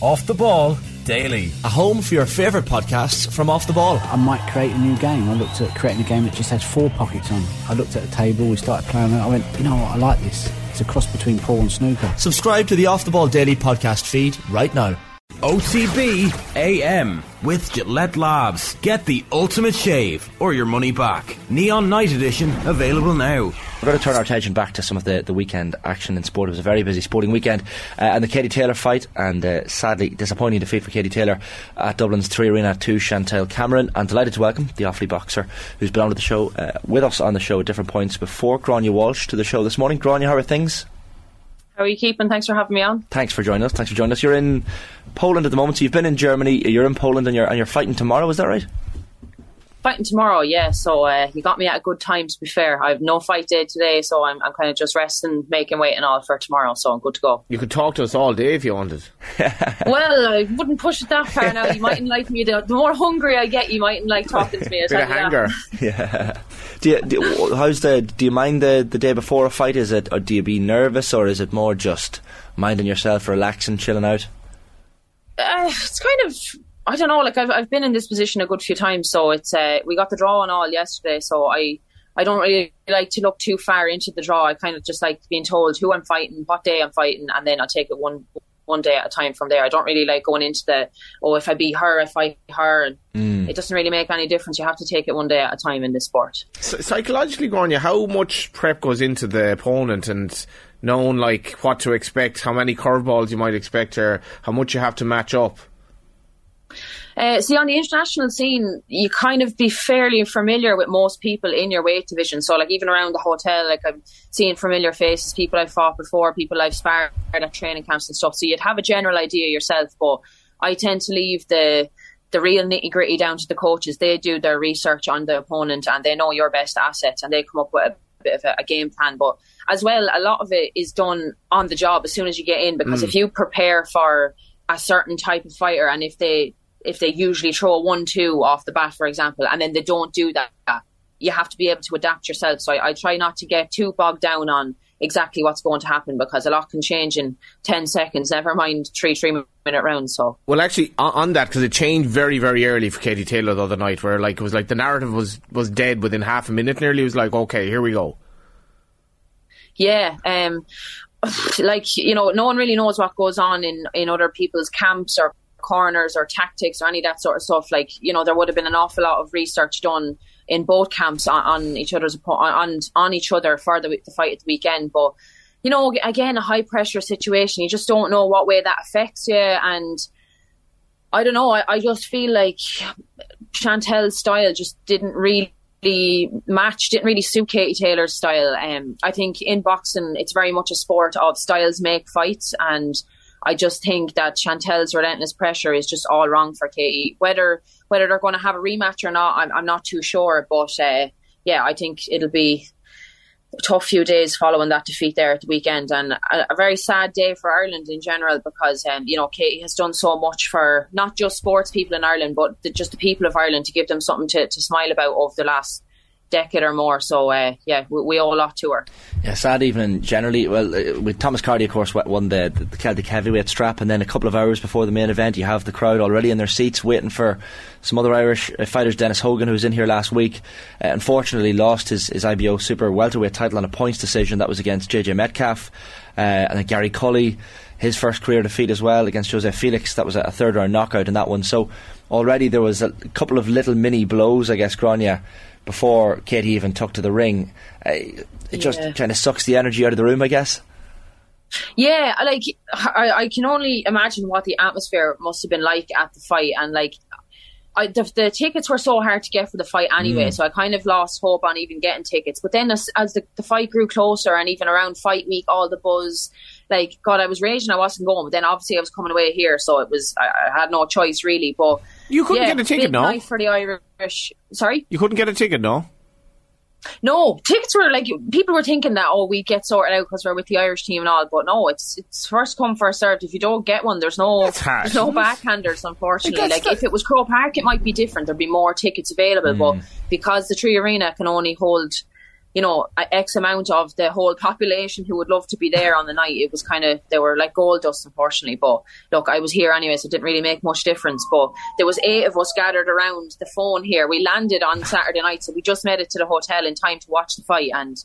Off the Ball Daily. A home for your favourite podcasts from Off the Ball. I might create a new game. I looked at creating a game that just has four pockets on. I looked at a table, we started playing it. I went, you know what, I like this. It's a cross between pool and snooker. Subscribe to the Off the Ball Daily podcast feed right now. OTB AM with Gillette Labs. Get the ultimate shave or your money back. Neon Night Edition available now. We're going to turn our attention back to some of the, the weekend action in sport. It was a very busy sporting weekend. Uh, and the Katie Taylor fight, and uh, sadly, disappointing defeat for Katie Taylor at Dublin's Three Arena to Chantelle Cameron. I'm delighted to welcome the Offaly boxer who's been on the show, uh, with us on the show at different points before, Gráinne Walsh, to the show this morning. Gráinne, how are things? How are you keeping? Thanks for having me on. Thanks for joining us. Thanks for joining us. You're in Poland at the moment. So you've been in Germany. You're in Poland, and you're and you're fighting tomorrow. Is that right? Fighting tomorrow, yeah. So uh, you got me at a good time. To be fair, I have no fight day today, so I'm I'm kind of just resting, making weight and all for tomorrow. So I'm good to go. You could talk to us all day if you wanted. well, I wouldn't push it that far now. You mightn't like me. The, the more hungry I get, you mightn't like talking to me. Bit of hanger. yeah. Do you, do, how's the? Do you mind the the day before a fight? Is it, or do you be nervous, or is it more just minding yourself, relaxing, chilling out? Uh, it's kind of I don't know. Like I've I've been in this position a good few times, so it's uh, we got the draw and all yesterday. So I I don't really like to look too far into the draw. I kind of just like being told who I'm fighting, what day I'm fighting, and then I'll take it one one day at a time from there. I don't really like going into the oh if I beat her, I fight her, and mm. it doesn't really make any difference. You have to take it one day at a time in this sport. So, psychologically, Gráinne, how much prep goes into the opponent and knowing like what to expect, how many curveballs you might expect, or how much you have to match up? Uh, see, on the international scene, you kind of be fairly familiar with most people in your weight division. So, like, even around the hotel, like, I'm seeing familiar faces, people I've fought before, people I've sparred at training camps and stuff. So, you'd have a general idea yourself. But I tend to leave the the real nitty gritty down to the coaches. They do their research on the opponent and they know your best assets and they come up with a bit of a, a game plan. But as well, a lot of it is done on the job as soon as you get in because mm. if you prepare for a certain type of fighter and if they if they usually throw a one two off the bat, for example, and then they don't do that, you have to be able to adapt yourself. So I, I try not to get too bogged down on exactly what's going to happen because a lot can change in 10 seconds, never mind three three minute rounds. So, well, actually, on that, because it changed very, very early for Katie Taylor the other night, where like it was like the narrative was, was dead within half a minute nearly. It was like, okay, here we go. Yeah, um, like you know, no one really knows what goes on in in other people's camps or corners or tactics or any of that sort of stuff. Like you know, there would have been an awful lot of research done in both camps on, on each other's on on each other for the, the fight at the weekend, but. You know, again, a high pressure situation. You just don't know what way that affects you, and I don't know. I, I just feel like Chantelle's style just didn't really the match didn't really suit Katie Taylor's style. Um, I think in boxing, it's very much a sport of styles make fights, and I just think that Chantelle's relentless pressure is just all wrong for Katie. Whether whether they're going to have a rematch or not, I'm, I'm not too sure. But uh, yeah, I think it'll be a tough few days following that defeat there at the weekend, and a, a very sad day for Ireland in general because um, you know Katie has done so much for not just sports people in Ireland, but the, just the people of Ireland to give them something to, to smile about over the last decade or more. So uh, yeah, we, we, owe a lot to her. Yeah, sad evening generally. Well, uh, with Thomas Carty, of course, won the, the Celtic heavyweight strap, and then a couple of hours before the main event, you have the crowd already in their seats waiting for some other Irish uh, fighters. Dennis Hogan, who was in here last week, uh, unfortunately lost his, his IBO Super welterweight title on a points decision. That was against JJ Metcalf, uh, and then Gary Cully. His first career defeat as well against Jose Felix. That was a third round knockout in that one. So already there was a couple of little mini blows, I guess, Gráinne, before Katie even took to the ring. Uh, it just yeah. kind of sucks the energy out of the room, I guess. Yeah, like I, I, can only imagine what the atmosphere must have been like at the fight, and like I, the, the, tickets were so hard to get for the fight anyway, mm. so I kind of lost hope on even getting tickets. But then, as, as the, the, fight grew closer, and even around fight week, all the buzz, like God, I was raging. I wasn't going, but then obviously I was coming away here, so it was I, I had no choice really. But you couldn't yeah, get a ticket, no? for the Irish. Sorry, you couldn't get a ticket, no. No, tickets were like people were thinking that oh we get sorted out because we're with the Irish team and all, but no, it's it's first come first served. If you don't get one, there's no there's no backhanders. Unfortunately, like if it was Croke Park, it might be different. There'd be more tickets available, mm. but because the 3Arena can only hold you know, X amount of the whole population who would love to be there on the night. It was kind of, they were like gold dust, unfortunately. But look, I was here anyway, so it didn't really make much difference. But there was eight of us gathered around the phone here. We landed on Saturday night, so we just made it to the hotel in time to watch the fight. And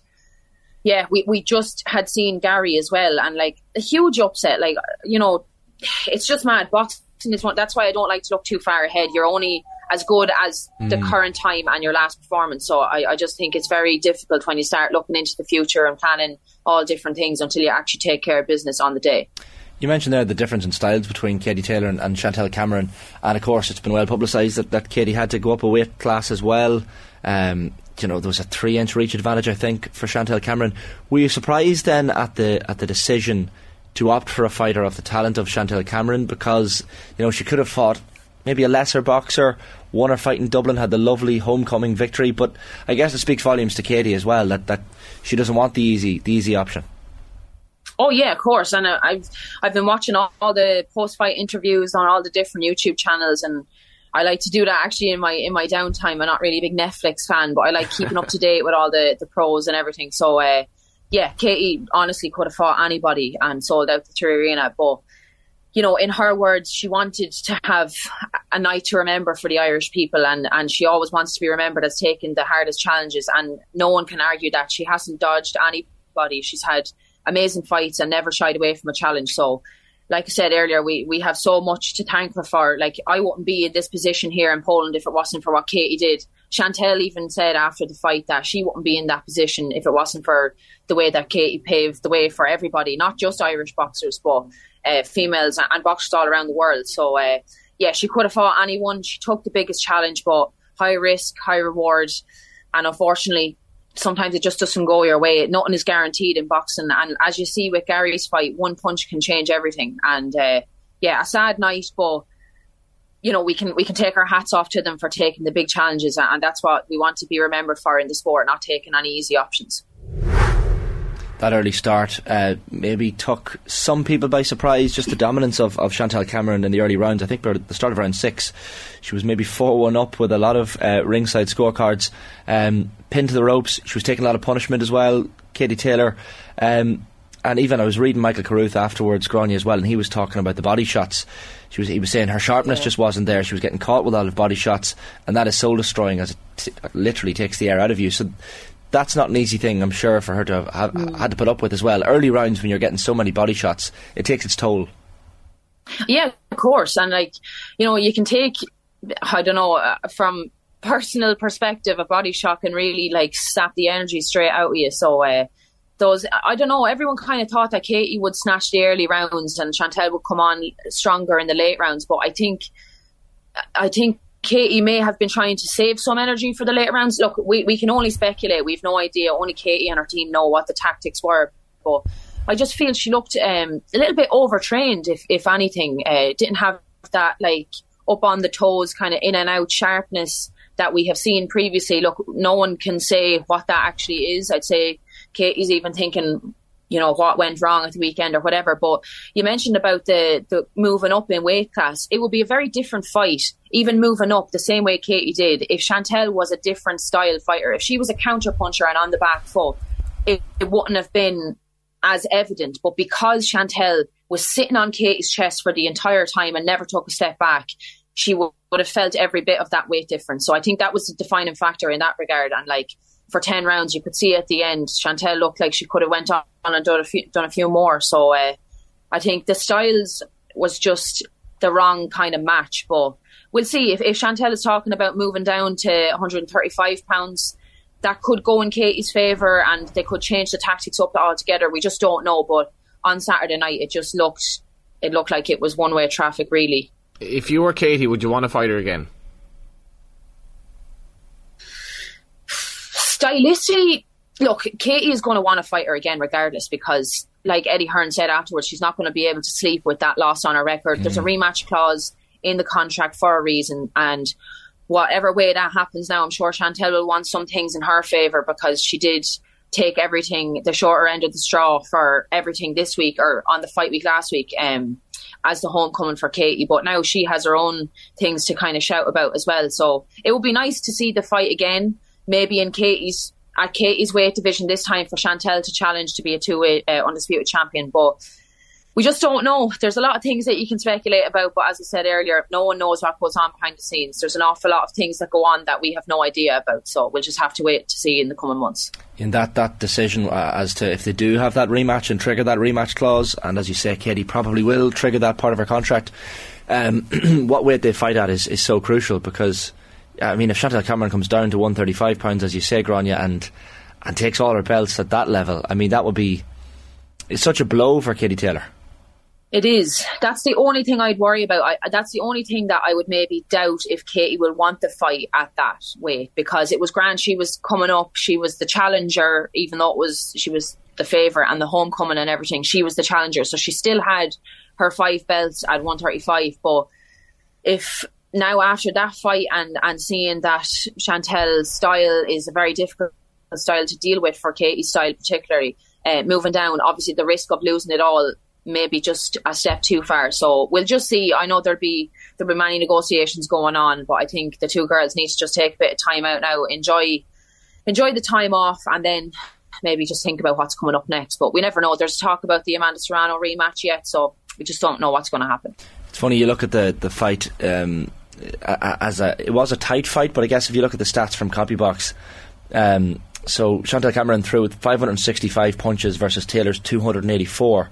yeah, we, we just had seen Gary as well. And like a huge upset, like, you know, it's just mad. Boxing is one, that's why I don't like to look too far ahead. You're only, as good as mm. the current time and your last performance. So I, I, just think it's very difficult when you start looking into the future and planning all different things until you actually take care of business on the day. You mentioned there the difference in styles between Katie Taylor and, and Chantelle Cameron, and of course it's been well publicised that, that Katie had to go up a weight class as well. Um, you know, there was a three-inch reach advantage, I think, for Chantelle Cameron. Were you surprised then at the at the decision to opt for a fighter of the talent of Chantelle Cameron because you know she could have fought maybe a lesser boxer, won her fight in Dublin, had the lovely homecoming victory. But I guess it speaks volumes to Katie as well that, that she doesn't want the easy the easy option. Oh yeah, of course. And uh, I've I've been watching all, all the post fight interviews on all the different YouTube channels, and I like to do that actually in my in my downtime. I'm not really a big Netflix fan, but I like keeping up to date with all the the pros and everything. So uh, yeah, Katie honestly could have fought anybody and sold out the Arena, but you know, in her words, she wanted to have a night to remember for the Irish people, and, and she always wants to be remembered as taking the hardest challenges. And no one can argue that she hasn't dodged anybody. She's had amazing fights and never shied away from a challenge. So, like I said earlier, we, we have so much to thank her for. Like, I wouldn't be in this position here in Poland if it wasn't for what Katie did. Chantelle even said after the fight that she wouldn't be in that position if it wasn't for the way that Katie paved the way for everybody, not just Irish boxers, but uh, females and boxers all around the world. So uh, yeah, she could have fought anyone. She took the biggest challenge, but high risk, high reward, and unfortunately, sometimes it just doesn't go your way. Nothing is guaranteed in boxing, and as you see with Gary's fight, one punch can change everything. And uh, yeah, a sad night, but you know we can we can take our hats off to them for taking the big challenges, and that's what we want to be remembered for in the sport, not taking any easy options that early start uh, maybe took some people by surprise. Just the dominance of, of Chantelle Cameron in the early rounds. I think at the start of round six, she was maybe 4 1 up with a lot of uh, ringside scorecards. Um, pinned to the ropes. She was taking a lot of punishment as well. Katie Taylor. Um, and even I was reading Michael Carruth afterwards, Gráinne as well, and he was talking about the body shots. She was, he was saying her sharpness yeah. just wasn't there. She was getting caught with a lot of body shots, and that is soul destroying as it t- literally takes the air out of you. So that's not an easy thing, I'm sure, for her to have mm. had to put up with as well. Early rounds, when you're getting so many body shots, it takes its toll. Yeah, of course, and like you know, you can take, I don't know, uh, from personal perspective, a body shot can really like sap the energy straight out of you. So. Uh, those I don't know. Everyone kind of thought that Katie would snatch the early rounds and Chantelle would come on stronger in the late rounds, but I think I think Katie may have been trying to save some energy for the later rounds. Look, we, we can only speculate. We've no idea. Only Katie and her team know what the tactics were. But I just feel she looked um, a little bit overtrained, if if anything. Uh, didn't have that like up on the toes, kind of in and out sharpness that we have seen previously. Look, no one can say what that actually is. I'd say Katie's even thinking you know what went wrong at the weekend or whatever. But you mentioned about the the moving up in weight class. It would be a very different fight, even moving up the same way Katie did. If Chantelle was a different style fighter, if she was a counter puncher and on the back foot, it, it wouldn't have been as evident. But because Chantelle was sitting on Katie's chest for the entire time and never took a step back, she would have felt every bit of that weight difference. So I think that was the defining factor in that regard. And like for 10 rounds, you could see at the end, Chantelle looked like she could have went on and done a few, done a few more. So uh, I think the styles was just the wrong kind of match. But we'll see if, if Chantelle is talking about moving down to 135 pounds. That could go in Katie's favour, and they could change the tactics up altogether. We just don't know. But on Saturday night, it just looked it looked like it was one way traffic, really. If you were Katie, would you want to fight her again? Stylistically, look, Katie is going to want to fight her again regardless because, like Eddie Hearn said afterwards, she's not going to be able to sleep with that loss on her record. Mm. There's a mm. rematch clause in the contract for a reason, and whatever way that happens now, I'm sure Chantelle will want some things in her favour because she did take everything, the shorter end of the straw for everything this week or on the fight week last week. Um, as the homecoming for Katie, but now she has her own things to kind of shout about as well. So it would be nice to see the fight again maybe in Katie's at Katie's weight division this time for Chantelle to challenge to be a two-way uh, undisputed champion, but we just don't know. There's a lot of things that you can speculate about, but as I said earlier, no one knows what goes on behind the scenes. There's an awful lot of things that go on that we have no idea about, so we'll just have to wait to see in the coming months. In that that decision uh, as to if they do have that rematch and trigger that rematch clause, and as you say, Katie probably will trigger that part of her contract. Um, what weight they fight at is, is so crucial because, I mean, if Chantelle Cameron comes down to 135 pounds, as you say, Gráinne, and and takes all her belts at that level, I mean, that would be it's such a blow for Katie Taylor. It is. That's the only thing I'd worry about. I, that's the only thing that I would maybe doubt if Katie will want the fight at that weight because it was grand. She was coming up. She was the challenger, even though it was she was the favourite and the homecoming and everything. She was the challenger, so she still had her five belts at 135. But if now after that fight and and seeing that Chantelle's style is a very difficult style to deal with for Katie's style particularly, uh, moving down, obviously the risk of losing it all maybe just a step too far. So we'll just see. I know there'll be there'll be many negotiations going on, but I think the two girls need to just take a bit of time out now, enjoy enjoy the time off, and then maybe just think about what's coming up next. But we never know. There's talk about the Amanda Serrano rematch yet, so we just don't know what's going to happen. It's funny you look at the the fight. Um, as a, it was a tight fight, but I guess if you look at the stats from CompuBox, um, so Chantelle Cameron threw 565 punches versus Taylor's 284.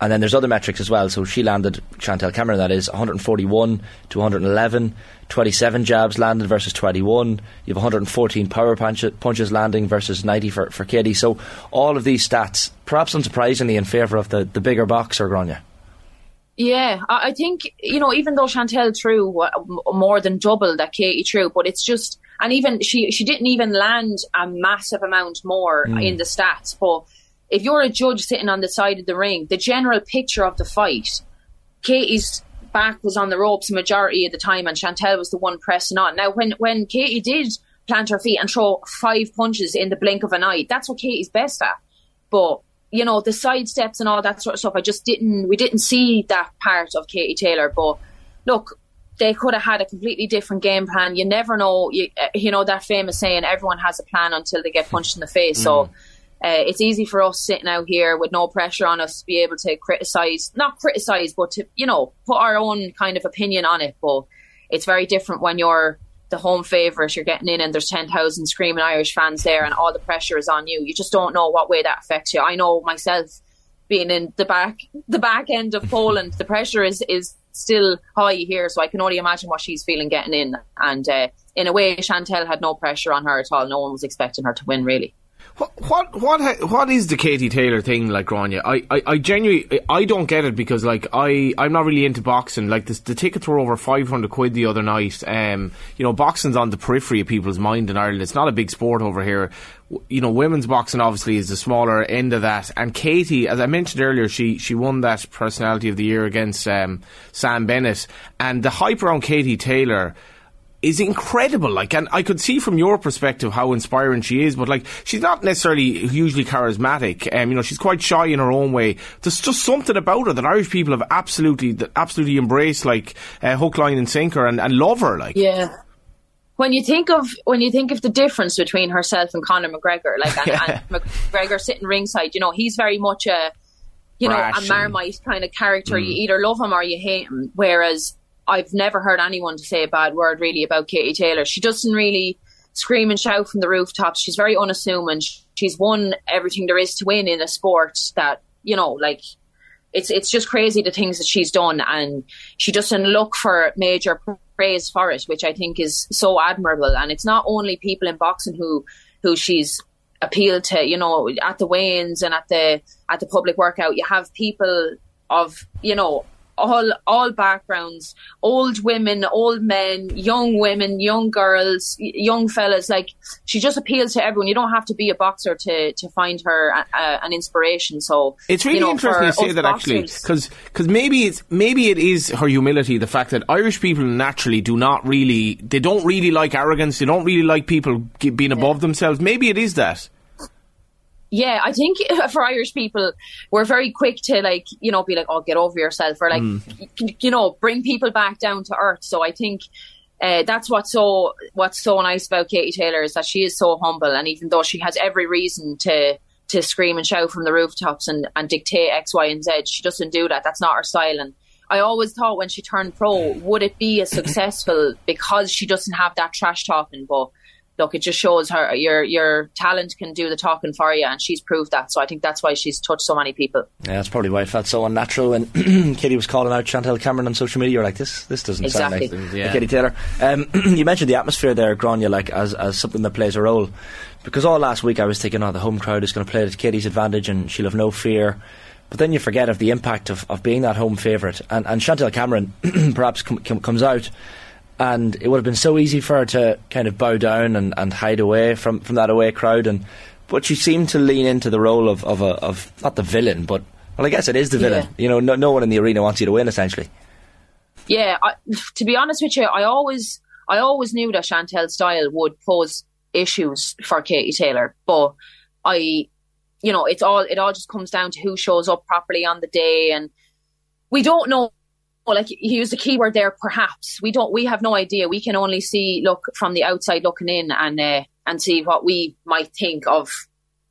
And then there's other metrics as well. So she landed, Chantelle Cameron, that is, 141 to 111, 27 jabs landed versus 21. You have 114 power punch- punches landing versus 90 for, for Katie. So all of these stats, perhaps unsurprisingly, in favour of the, the bigger boxer, Gráinne. Yeah, I think, you know, even though Chantelle threw more than double that Katie threw, but it's just, and even she, she didn't even land a massive amount more mm. in the stats, but if you're a judge sitting on the side of the ring, the general picture of the fight, Katie's back was on the ropes majority of the time, and Chantelle was the one pressing on. Now, when when Katie did plant her feet and throw five punches in the blink of an eye, that's what Katie's best at. But you know the side steps and all that sort of stuff. I just didn't we didn't see that part of Katie Taylor. But look, they could have had a completely different game plan. You never know. You, you know that famous saying, "Everyone has a plan until they get punched in the face." Mm. So uh, it's easy for us sitting out here with no pressure on us to be able to criticize, not criticize, but to, you know, put our own kind of opinion on it. But it's very different when you're the home favourite, you're getting in and there's 10,000 screaming Irish fans there and all the pressure is on you. You just don't know what way that affects you. I know myself being in the back, the back end of Poland, the pressure is, is still high here. So I can only imagine what she's feeling getting in. And, uh, in a way, Chantelle had no pressure on her at all. No one was expecting her to win, really. What what what what is the Katie Taylor thing like, Gráinne? I, I, I genuinely I don't get it because like I I'm not really into boxing. Like the, the tickets were over five hundred quid the other night. Um, you know, boxing's on the periphery of people's mind in Ireland. It's not a big sport over here. You know, women's boxing obviously is the smaller end of that. And Katie, as I mentioned earlier, she she won that personality of the year against um, Sam Bennett. And the hype around Katie Taylor is incredible. Like, and I could see from your perspective how inspiring she is, but like, she's not necessarily hugely charismatic. Um, you know, she's quite shy in her own way. There's just something about her that Irish people have absolutely, absolutely embraced, like uh, hook, line, and sinker, and, and love her. Like, yeah. When you think of when you think of the difference between herself and Conor McGregor, like and, yeah. and McGregor sitting ringside, you know, he's very much a you know, a Marmite kind of character. Mm. You either love him or you hate him. Whereas I've never heard anyone to say a bad word really about Katie Taylor. She doesn't really scream and shout from the rooftops. She's very unassuming. She's won everything there is to win in a sport that you know, like it's it's just crazy the things that she's done, and she doesn't look for major praise for it, which I think is so admirable. And it's not only people in boxing who who she's appealed to, you know, at the weigh-ins and at the at the public workout. You have people of you know all all backgrounds, old women, old men, young women, young girls, young fellas. Like she just appeals to everyone. You don't have to be a boxer to to find her a, a, an inspiration. So it's really you know, interesting to say that boxers, actually, because because maybe it's maybe it is her humility, the fact that Irish people naturally do not really they don't really like arrogance. They don't really like people being above yeah. themselves. Maybe it is that. Yeah, I think for Irish people, we're very quick to like, you know, be like, oh, get over yourself, or like, mm. you know, bring people back down to earth. So I think uh, that's what's so what's so nice about Katie Taylor is that she is so humble, and even though she has every reason to to scream and shout from the rooftops and, and dictate X, Y, and Z, she doesn't do that. That's not her style. And I always thought when she turned pro, would it be as successful because she doesn't have that trash talking? But look, it just shows her your your talent can do the talking for you, and she's proved that. So I think that's why she's touched so many people. Yeah, that's probably why it felt so unnatural when Katie was calling out Chantelle Cameron on social media. You're like, this this doesn't exactly. sound like Yeah. Katie Taylor. Um, you mentioned the atmosphere there, Gráinne, like as as something that plays a role. Because all last week I was thinking, oh, the home crowd is going to play to Katie's advantage, and she'll have no fear. But then you forget of the impact of, of being that home favourite. And, and Chantelle Cameron perhaps com- com- comes out, and it would have been so easy for her to kind of bow down and, and hide away from, from that away crowd. And But she seemed to lean into the role of, of, a, of not the villain, but, well, I guess it is the villain. Yeah. You know, no, no one in the arena wants you to win, essentially. Yeah, I, to be honest with you, I always I always knew that Chantelle's style would pose issues for Katie Taylor, but I, you know, it's all it all just comes down to who shows up properly on the day, and we don't know. Like he used the keyword there, perhaps we don't. We have no idea. We can only see look from the outside looking in and uh, and see what we might think of,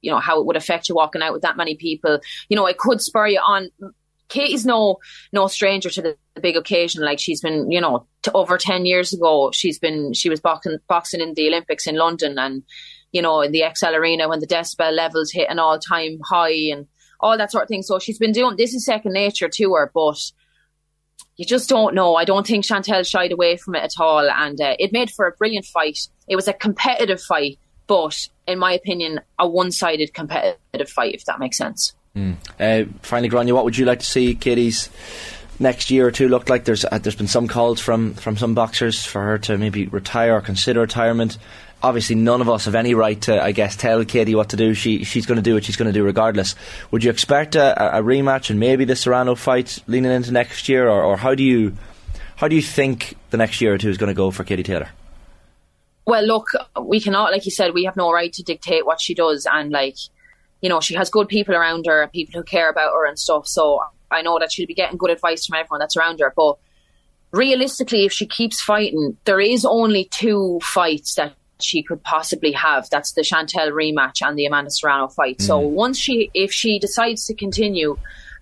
you know, how it would affect you walking out with that many people. You know, it could spur you on. Katie's no no stranger to the, the big occasion. Like she's been, you know, over ten years ago, she's been she was boxing boxing in the Olympics in London, and you know, in the ExCeL Arena when the decibel levels hit an all time high and all that sort of thing. So she's been doing this is second nature to her, but you just don't know. I don't think Chantelle shied away from it at all, and uh, it made for a brilliant fight. It was a competitive fight, but in my opinion, a one sided competitive fight, if that makes sense. Uh, finally, Gráinne, what would you like to see Katie's next year or two look like? There's uh, there's been some calls from, from some boxers for her to maybe retire or consider retirement. Obviously, none of us have any right to, I guess, tell Katie what to do. She she's going to do what she's going to do regardless. Would you expect a, a rematch and maybe the Serrano fight leaning into next year, or, or how do you how do you think the next year or two is going to go for Katie Taylor? Well, look, we cannot, like you said, we have no right to dictate what she does, and like, you know, she has good people around her, people who care about her and stuff. So I know that she'll be getting good advice from everyone that's around her. But realistically, if she keeps fighting, there is only two fights that she could possibly have. That's the Chantelle rematch and the Amanda Serrano fight. So mm. once she, if she decides to continue,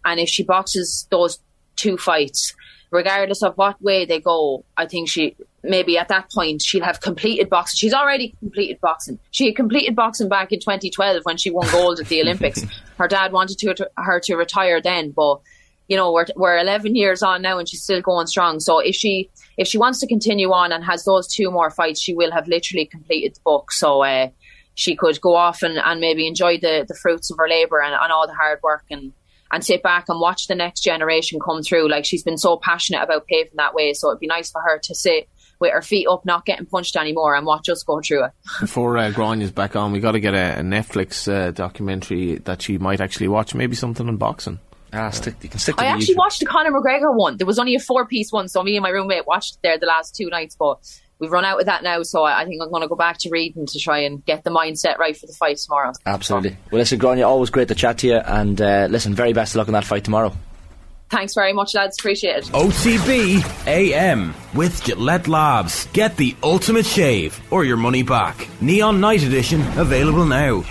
and if she boxes those two fights, regardless of what way they go, I think she maybe at that point she'll have completed boxing. She's already completed boxing. She had completed boxing back in 2012 when she won gold at the Olympics. Her dad wanted to her to retire then, but you know we're we're 11 years on now and she's still going strong. So if she if she wants to continue on and has those two more fights, she will have literally completed the book. So. Uh, she could go off and, and maybe enjoy the, the fruits of her labour and, and all the hard work and, and sit back and watch the next generation come through. Like she's been so passionate about paving that way, so it'd be nice for her to sit with her feet up, not getting punched anymore, and watch us go through it. Before uh, Gráinne's back on, we got to get a, a Netflix uh, documentary that she might actually watch. Maybe something on boxing. Ah, stick, you can stick to I the actually usual. watched the Conor McGregor one. There was only a four piece one, so me and my roommate watched there the last two nights, but we've run out of that now, so I I think I'm going to go back to reading to try and get the mindset right for the fight tomorrow. Absolutely. Well, listen, Gráinne, always great to chat to you, and uh, listen, very best of luck in that fight tomorrow. Thanks very much, lads. Appreciate it. OTB AM with Gillette Labs. Get the ultimate shave or your money back. Neon Night Edition available now.